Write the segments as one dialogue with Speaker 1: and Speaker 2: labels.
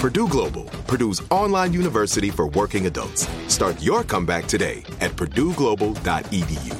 Speaker 1: Purdue Global, Purdue's online university for working adults. Start your comeback today at purdueglobal.edu.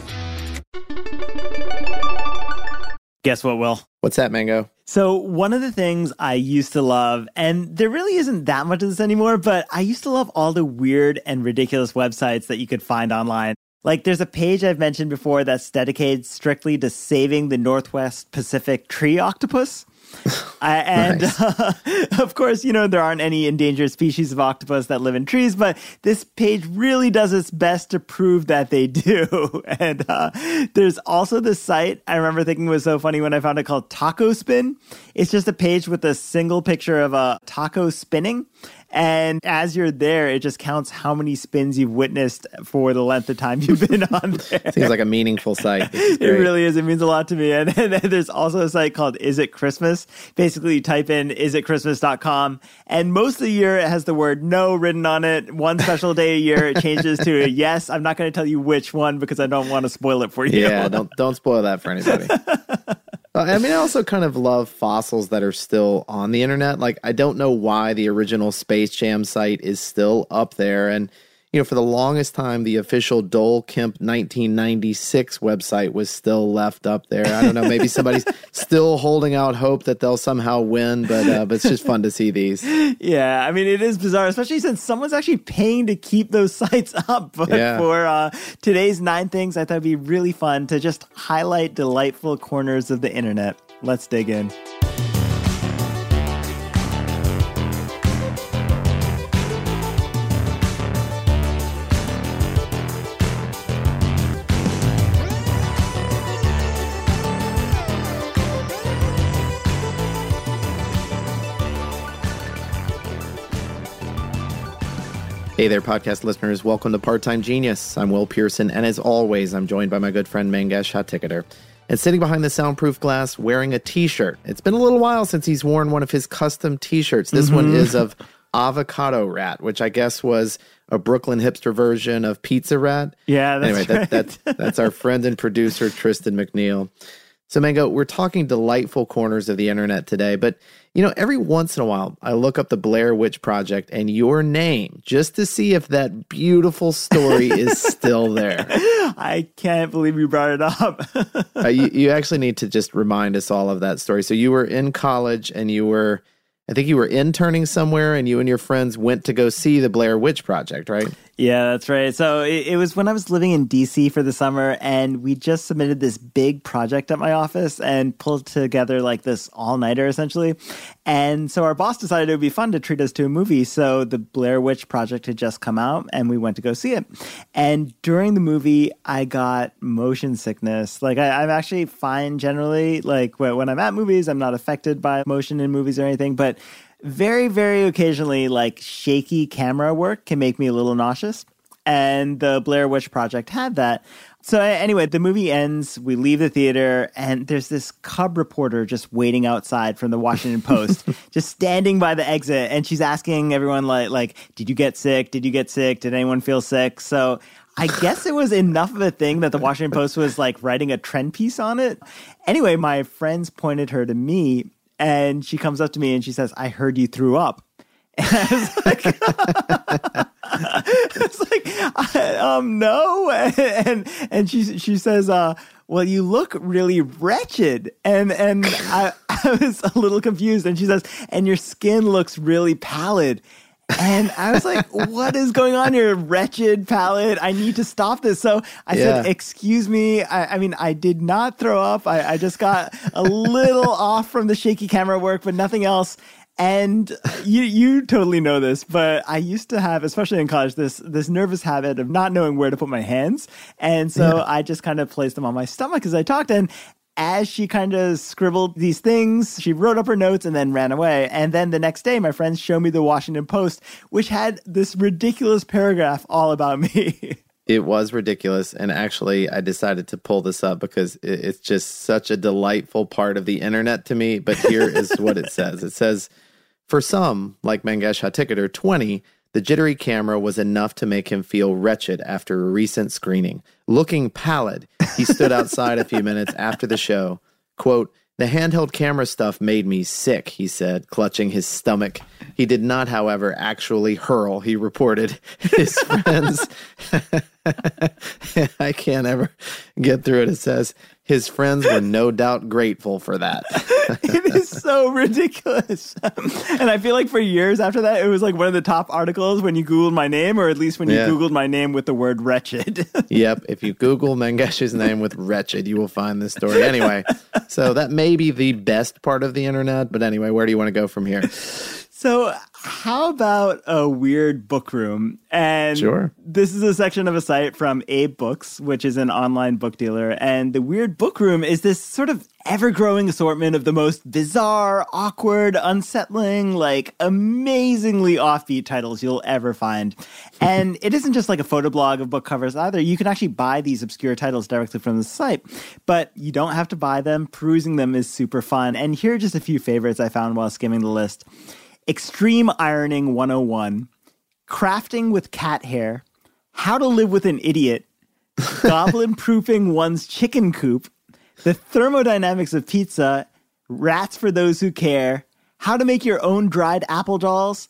Speaker 2: Guess what, Will?
Speaker 3: What's that, Mango?
Speaker 2: So, one of the things I used to love, and there really isn't that much of this anymore, but I used to love all the weird and ridiculous websites that you could find online. Like, there's a page I've mentioned before that's dedicated strictly to saving the Northwest Pacific tree octopus. Uh, and uh, of course, you know, there aren't any endangered species of octopus that live in trees, but this page really does its best to prove that they do. and uh, there's also this site I remember thinking was so funny when I found it called Taco Spin. It's just a page with a single picture of a taco spinning. And as you're there, it just counts how many spins you've witnessed for the length of time you've been on there.
Speaker 3: Seems like a meaningful site.
Speaker 2: It really is. It means a lot to me. And, and there's also a site called Is It Christmas? Basically, you type in isitchristmas.com. And most of the year, it has the word no written on it. One special day a year, it changes to a yes. I'm not going to tell you which one because I don't want to spoil it for you.
Speaker 3: Yeah, don't, don't spoil that for anybody. Uh, I mean, I also kind of love fossils that are still on the internet. Like, I don't know why the original Space Jam site is still up there. And, you know, for the longest time, the official Dole Kemp 1996 website was still left up there. I don't know. Maybe somebody's still holding out hope that they'll somehow win, but, uh, but it's just fun to see these.
Speaker 2: Yeah. I mean, it is bizarre, especially since someone's actually paying to keep those sites up. But
Speaker 3: Yeah.
Speaker 2: for uh, today's nine things, I thought it'd be really fun to just highlight delightful corners of the internet. Let's dig in.
Speaker 3: Hey there, podcast listeners. Welcome to Part Time Genius. I'm Will Pearson, and as always, I'm joined by my good friend Mangesh Hattikudur. And sitting behind the soundproof glass wearing a t shirt. It's been a little while since he's worn one of his custom t shirts. This one mm-hmm. is of Avocado Rat, which I guess was a Brooklyn hipster version of Pizza Rat.
Speaker 2: Yeah, that's
Speaker 3: anyway,
Speaker 2: right.
Speaker 3: that, that's, that's our friend and producer, Tristan McNeil. So, Mango, we're talking delightful corners of the internet today, but you know, every once in a while, I look up the Blair Witch Project and your name just to see if that beautiful story is still there.
Speaker 2: I can't believe you brought it up.
Speaker 3: Uh, you, you actually need to just remind us all of that story. So, you were in college and you were, I think you were interning somewhere, and you and your friends went to go see the Blair Witch Project, right?
Speaker 2: Yeah, that's right. So it, it was when I was living in DC for the summer, and we just submitted this big project at my office and pulled together like this all nighter essentially. And so our boss decided it would be fun to treat us to a movie. So the Blair Witch Project had just come out, and we went to go see it. And during the movie, I got motion sickness. Like I, I'm actually fine generally. Like when when I'm at movies, I'm not affected by motion in movies or anything, but very, very occasionally, like shaky camera work can make me a little nauseous. And the Blair Witch Project had that. So anyway, the movie ends. We leave the theater, and there's this cub reporter just waiting outside from the Washington Post, just standing by the exit, and she's asking everyone like, like, did you get sick? Did you get sick? Did anyone feel sick? So I guess it was enough of a thing that the Washington Post was like writing a trend piece on it. Anyway, my friends pointed her to me, and she comes up to me and she says, "I heard you threw up." And I was like, it's like, I, um, no. And, and she, she says, uh, well, you look really wretched. And, and I, I was a little confused. And she says, and your skin looks really pallid. And I was like, what is going on here? Wretched pallid. I need to stop this. So I
Speaker 3: Yeah.
Speaker 2: said, excuse me. I, I mean, I did not throw up. I, I just got a little off from the shaky camera work, but nothing else. And you you totally know this, but I used to have, especially in college, this this nervous habit of not knowing where to put my hands. And so I just kind of placed them on my stomach as I talked. And as she kind of scribbled these things, she wrote up her notes and then ran away. And then the next day, my friends showed me the Washington Post, which had this ridiculous paragraph all about me.
Speaker 3: It was ridiculous. And actually, I decided to pull this up because it's just such a delightful part of the internet to me. But here is what it says it says, For some, like Mangesh Hattikudur, 20, the jittery camera was enough to make him feel wretched after a recent screening. Looking pallid, he stood outside a few minutes after the show. Quote, the handheld camera stuff made me sick, he said, clutching his stomach. He did not, however, actually hurl, he reported. His friends, I can't ever get through it. It says, his friends were no doubt grateful for that.
Speaker 2: it is so ridiculous. and I feel like for years after that, it was like one of the top articles when you Googled my name, or at least when you
Speaker 3: Yeah.
Speaker 2: Googled my name with the word wretched.
Speaker 3: yep. If you Google Mangesh's name with wretched, you will find this story. Anyway, so that may be the best part of the internet. But anyway, where do you want to go from here?
Speaker 2: So, how about a weird book room? And
Speaker 3: Sure.
Speaker 2: this is a section of a site from AbeBooks, which is an online book dealer. And the weird book room is this sort of ever growing assortment of the most bizarre, awkward, unsettling, like amazingly offbeat titles you'll ever find. And it isn't just like a photo blog of book covers either. You can actually buy these obscure titles directly from the site, but you don't have to buy them. Perusing them is super fun. And here are just a few favorites I found while skimming the list. Extreme Ironing 101, Crafting with Cat Hair, How to Live with an Idiot, Goblin Proofing One's Chicken Coop, The Thermodynamics of Pizza, Rats for Those Who Care, How to Make Your Own Dried Apple Dolls,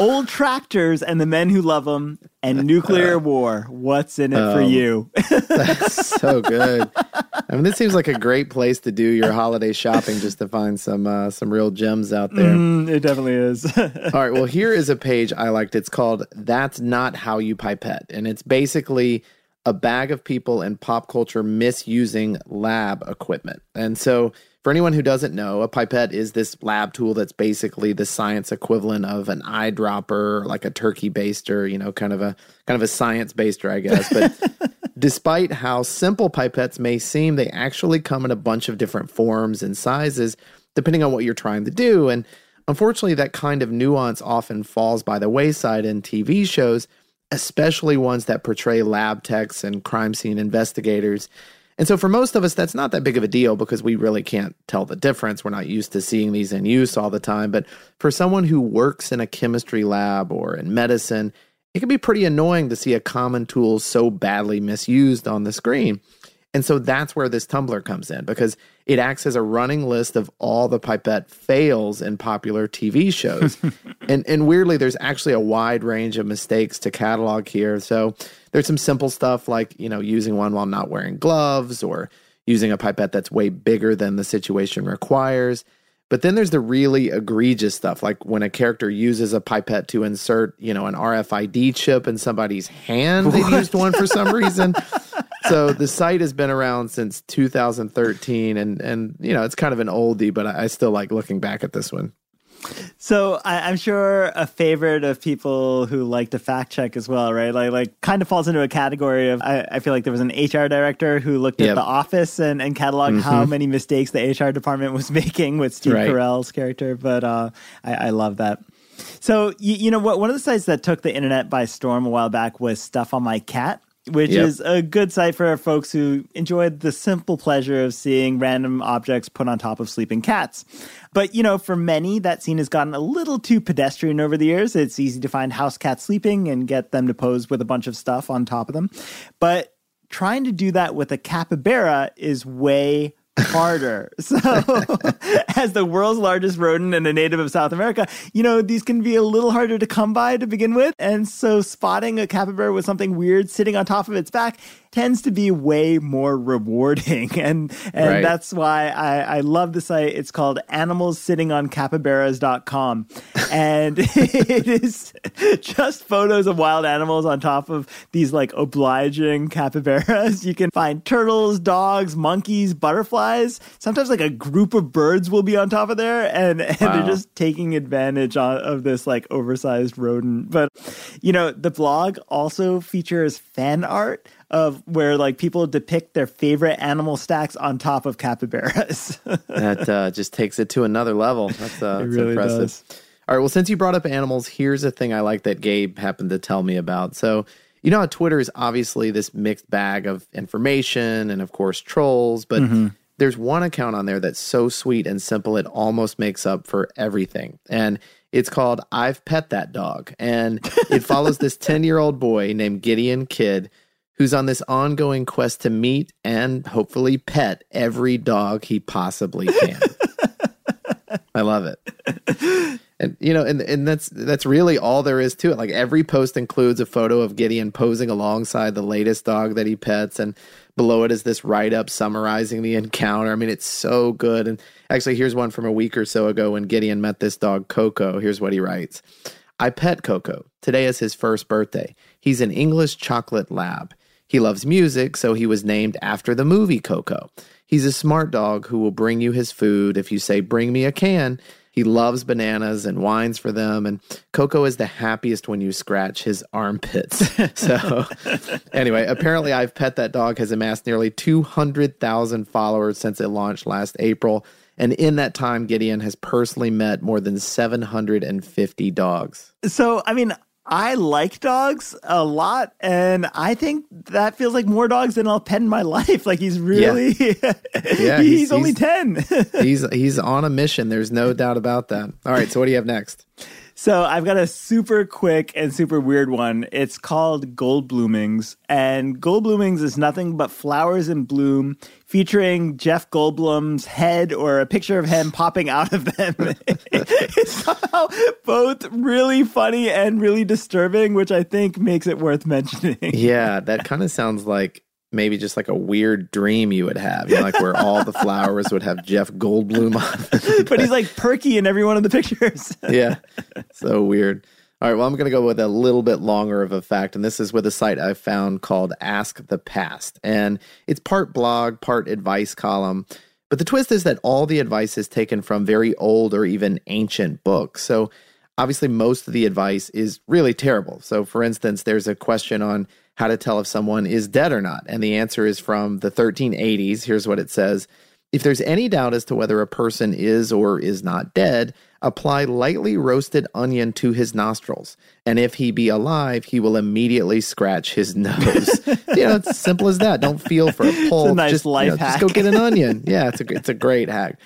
Speaker 2: Old Tractors and the Men Who Love Them, and Nuclear War. What's in it for you?
Speaker 3: That's so good. I mean, this seems like a great place to do your holiday shopping just to find some uh, some real gems out there.
Speaker 2: Mm, it definitely is.
Speaker 3: All right. Well, here is a page I liked. It's called That's Not How You Pipette. And it's basically a bag of people in pop culture misusing lab equipment. And so, for anyone who doesn't know, a pipette is this lab tool that's basically the science equivalent of an eyedropper, like a turkey baster, you know, kind of a kind of a science baster, I guess. But despite how simple pipettes may seem, they actually come in a bunch of different forms and sizes depending on what you're trying to do. And unfortunately, that kind of nuance often falls by the wayside in TV shows, especially ones that portray lab techs and crime scene investigators. And so, for most of us, that's not that big of a deal because we really can't tell the difference. We're not used to seeing these in use all the time. But for someone who works in a chemistry lab or in medicine, it can be pretty annoying to see a common tool so badly misused on the screen. And so that's where this Tumblr comes in because it acts as a running list of all the pipette fails in popular TV shows. and and weirdly there's actually a wide range of mistakes to catalog here. So there's some simple stuff like, you know, using one while not wearing gloves or using a pipette that's way bigger than the situation requires. But then there's the really egregious stuff, like when a character uses a pipette to insert, you know, an RFID chip in somebody's hand. They've used one for some reason. so the site has been around since 2013, and and you know it's kind of an oldie, but I, I still like looking back at this one.
Speaker 2: So I, I'm sure a favorite of people who like to fact check as well, right? Like, like kind of falls into a category of. I, I feel like there was an HR director who looked at The Office and, and cataloged how many mistakes the HR department was making with Steve
Speaker 3: Right.
Speaker 2: Carell's character. But uh, I, I love that. So you, you know what? One of the sites that took the internet by storm a while back was Stuff on My Cat. Which
Speaker 3: Yep.
Speaker 2: is a good site for folks who enjoy the simple pleasure of seeing random objects put on top of sleeping cats. But, you know, for many, that scene has gotten a little too pedestrian over the years. It's easy to find house cats sleeping and get them to pose with a bunch of stuff on top of them. But trying to do that with a capybara is way harder. So, as the world's largest rodent and a native of South America, you know, these can be a little harder to come by to begin with. And so, spotting a capybara with something weird sitting on top of its back tends to be way more rewarding. And and
Speaker 3: Right.
Speaker 2: that's why I, I love the site. It's called animalssittingoncapybaras.com. And it is just photos of wild animals on top of these like obliging capybaras. You can find turtles, dogs, monkeys, butterflies. Sometimes like a group of birds will be on top of there and, and
Speaker 3: Wow.
Speaker 2: they're just taking advantage on, of this like oversized rodent. But you know, the blog also features fan art of where like people depict their favorite animal stacks on top of capybaras.
Speaker 3: that uh, just takes it to another level. That's, uh, that's
Speaker 2: really
Speaker 3: impressive.
Speaker 2: does.
Speaker 3: All right. Well, since you brought up animals, here's a thing I like that Gabe happened to tell me about. So, you know how Twitter is obviously this mixed bag of information and, of course, trolls, but there's one account on there that's so sweet and simple, it almost makes up for everything. And it's called I've Pet That Dog. And it follows this 10 year old boy named Gideon Kidd who's on this ongoing quest to meet and hopefully pet every dog he possibly can. I love it. And you know, and and that's that's really all there is to it. Like every post includes a photo of Gideon posing alongside the latest dog that he pets, and below it is this write up summarizing the encounter. I mean, it's so good. And actually, here's one from a week or so ago when Gideon met this dog Coco. Here's what he writes: I pet Coco. Today is his first birthday. He's an English chocolate lab. He loves music, so he was named after the movie Coco. He's a smart dog who will bring you his food if you say, Bring me a can. He loves bananas and whines for them. And Coco is the happiest when you scratch his armpits. so, anyway, apparently, I've Pet That Dog has amassed nearly 200,000 followers since it launched last April. And in that time, Gideon has personally met more than 750 dogs.
Speaker 2: So, I mean, I like dogs a lot, and I think that feels like more dogs than I'll pet in my life. Like he's really,
Speaker 3: Yeah,
Speaker 2: he's,
Speaker 3: he's-
Speaker 2: only
Speaker 3: he's-
Speaker 2: ten.
Speaker 3: He's he's on a mission. There's no doubt about that. All right, so what do you have next?
Speaker 2: So I've got a super quick and super weird one. It's called Gold Bloomings, and Gold Bloomings is nothing but flowers in bloom, featuring Jeff Goldblum's head or a picture of him popping out of them. it's somehow both really funny and really disturbing, which I think makes it worth mentioning.
Speaker 3: Yeah, that kind of sounds like maybe just like a weird dream you would have, you know, like where all the flowers would have Jeff Goldblum on.
Speaker 2: But he's like perky in every one of the pictures.
Speaker 3: yeah, so weird. All right, well, I'm going to go with a little bit longer of a fact, and this is with a site I found called Ask the Past. And it's part blog, part advice column. But the twist is that all the advice is taken from very old or even ancient books. So obviously, most of the advice is really terrible. So, for instance, there's a question on how to tell if someone is dead or not. And the answer is from the 1380s. Here's what it says If there's any doubt as to whether a person is or is not dead, apply lightly roasted onion to his nostrils. And if he be alive, he will immediately scratch his nose. you know, it's simple as that. Don't feel for a pulse.
Speaker 2: nice
Speaker 3: just, you
Speaker 2: life
Speaker 3: know, just go get an onion. Yeah, it's a, it's a great hack.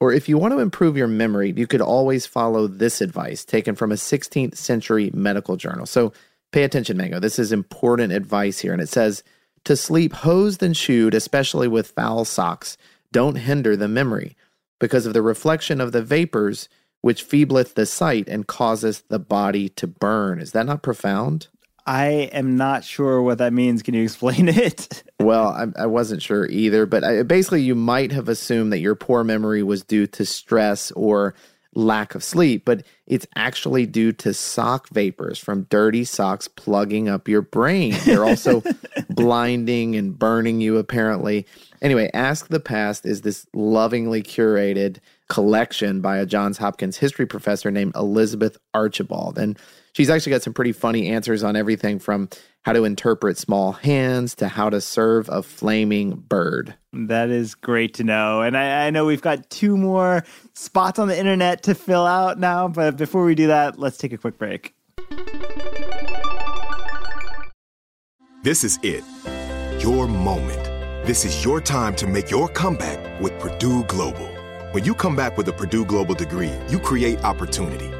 Speaker 3: Or if you want to improve your memory, you could always follow this advice taken from a 16th century medical journal. So pay attention, Mango. This is important advice here. And it says to sleep hosed and shoed, especially with foul socks, don't hinder the memory because of the reflection of the vapors which feebleth the sight and causeth the body to burn. Is that not profound?
Speaker 2: I am not sure what that means. Can you explain it?
Speaker 3: Well, I, I wasn't sure either, but I, basically, you might have assumed that your poor memory was due to stress or lack of sleep, but it's actually due to sock vapors from dirty socks plugging up your brain. They're also blinding and burning you, apparently. Anyway, Ask the Past is this lovingly curated collection by a Johns Hopkins history professor named Elizabeth Archibald. And she's actually got some pretty funny answers on everything from how to interpret small hands to how to serve a flaming bird.
Speaker 2: That is great to know. And I, I know we've got two more spots on the internet to fill out now, but before we do that, let's take a quick break.
Speaker 1: This is it. Your moment. This is your time to make your comeback with Purdue Global. When you come back with a Purdue Global degree, you create opportunity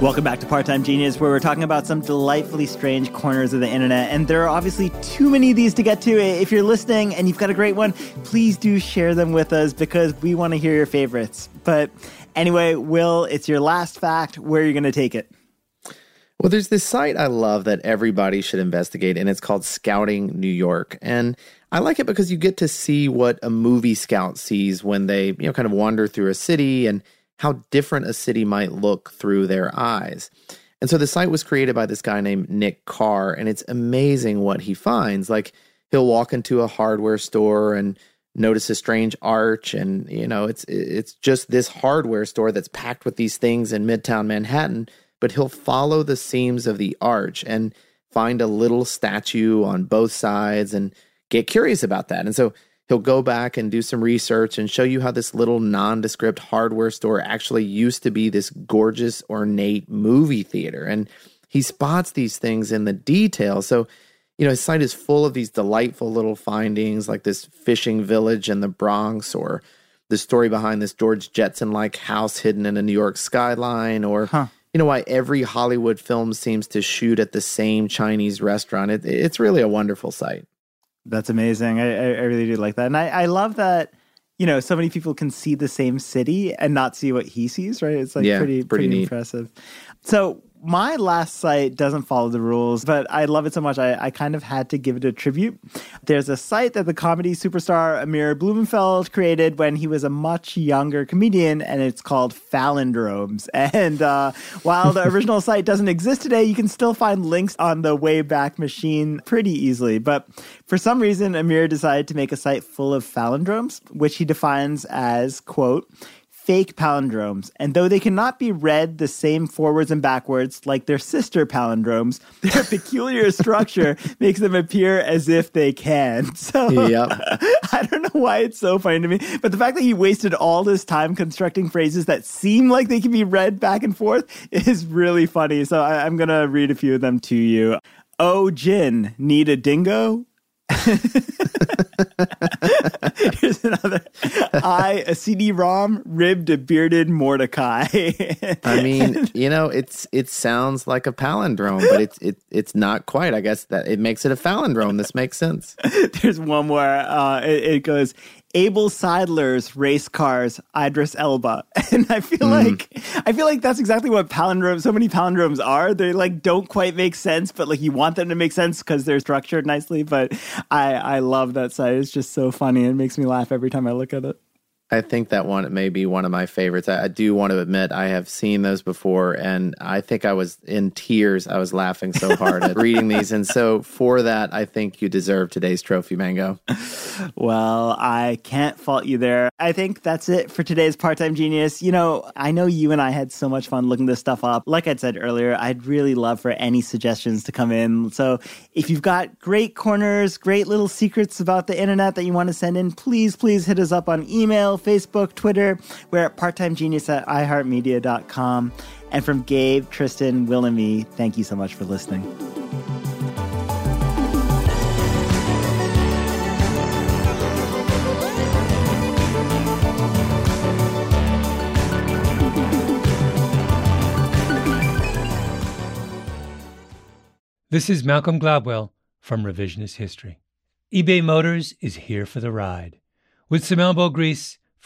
Speaker 2: Welcome back to Part Time Genius, where we're talking about some delightfully strange corners of the internet. And there are obviously too many of these to get to. If you're listening and you've got a great one, please do share them with us because we want to hear your favorites. But anyway, Will, it's your last fact. Where are you going to take it?
Speaker 3: Well, there's this site I love that everybody should investigate, and it's called Scouting New York. And I like it because you get to see what a movie scout sees when they, you know, kind of wander through a city and how different a city might look through their eyes. And so the site was created by this guy named Nick Carr, and it's amazing what he finds. Like he'll walk into a hardware store and notice a strange arch, and you know it's it's just this hardware store that's packed with these things in Midtown Manhattan. But he'll follow the seams of the arch and find a little statue on both sides and get curious about that. And so he'll go back and do some research and show you how this little nondescript hardware store actually used to be this gorgeous, ornate movie theater. And he spots these things in the detail. So, you know, his site is full of these delightful little findings like this fishing village in the Bronx or the story behind this George Jetson like house hidden in a New York skyline or. Huh. You know why every Hollywood film seems to shoot at the same Chinese restaurant? It, it's really a wonderful site.
Speaker 2: That's amazing. I, I really do like that. And I, I love that, you know, so many people can see the same city and not see what he sees, right? It's like
Speaker 3: yeah,
Speaker 2: pretty,
Speaker 3: pretty,
Speaker 2: pretty impressive. So my last site doesn't follow the rules, but I love it so much I, I kind of had to give it a tribute. There's a site that the comedy superstar Amir Blumenfeld created when he was a much younger comedian, and it's called Phallendromes. And uh, while the original site doesn't exist today, you can still find links on the Wayback Machine pretty easily. But for some reason, Amir decided to make a site full of phallendromes, which he defines as, quote, fake palindromes, and though they cannot be read the same forwards and backwards like their sister palindromes, their peculiar structure makes them appear as if they can. So
Speaker 3: yep.
Speaker 2: I don't know why it's so funny to me, but the fact that he wasted all this time constructing phrases that seem like they can be read back and forth is really funny. So I, am going to read a few of them to you. Oh, Jin, need a dingo? Here's another. I, a CD-ROM, ribbed a bearded Mordecai.
Speaker 3: I mean, you know, it's it sounds like a palindrome, but it's it it's not quite. I guess that it makes it a phallendrome. This makes sense.
Speaker 2: There's one more. Uh, it, it goes. Able Seidler's race cars, Idris Elba. And I feel mm. like I feel like that's exactly what palindromes so many palindromes are. They like don't quite make sense, but like you want them to make sense because they're structured nicely. But I I love that site. It's just so funny. It makes me laugh every time I look at it.
Speaker 3: I think that one may be one of my favorites. I, I, do want to admit I have seen those before, and I think I was in tears. I was laughing so hard at reading these, and so for that, I think you deserve today's trophy, Mango.
Speaker 2: Well, I can't fault you there. I think that's it for today's part time genius. You know, I know you and I had so much fun looking this stuff up. Like I said earlier, I'd really love for any suggestions to come in. So if you've got great corners, great little secrets about the internet that you want to send in, please, please hit us up on email, Facebook, Twitter. We're at parttimegenius at iheartmedia.com. And from Gabe, Tristan, Will, and me, thank you so much for listening.
Speaker 4: This is Malcolm Gladwell from Revisionist History. eBay Motors is here for the ride. With some elbow grease,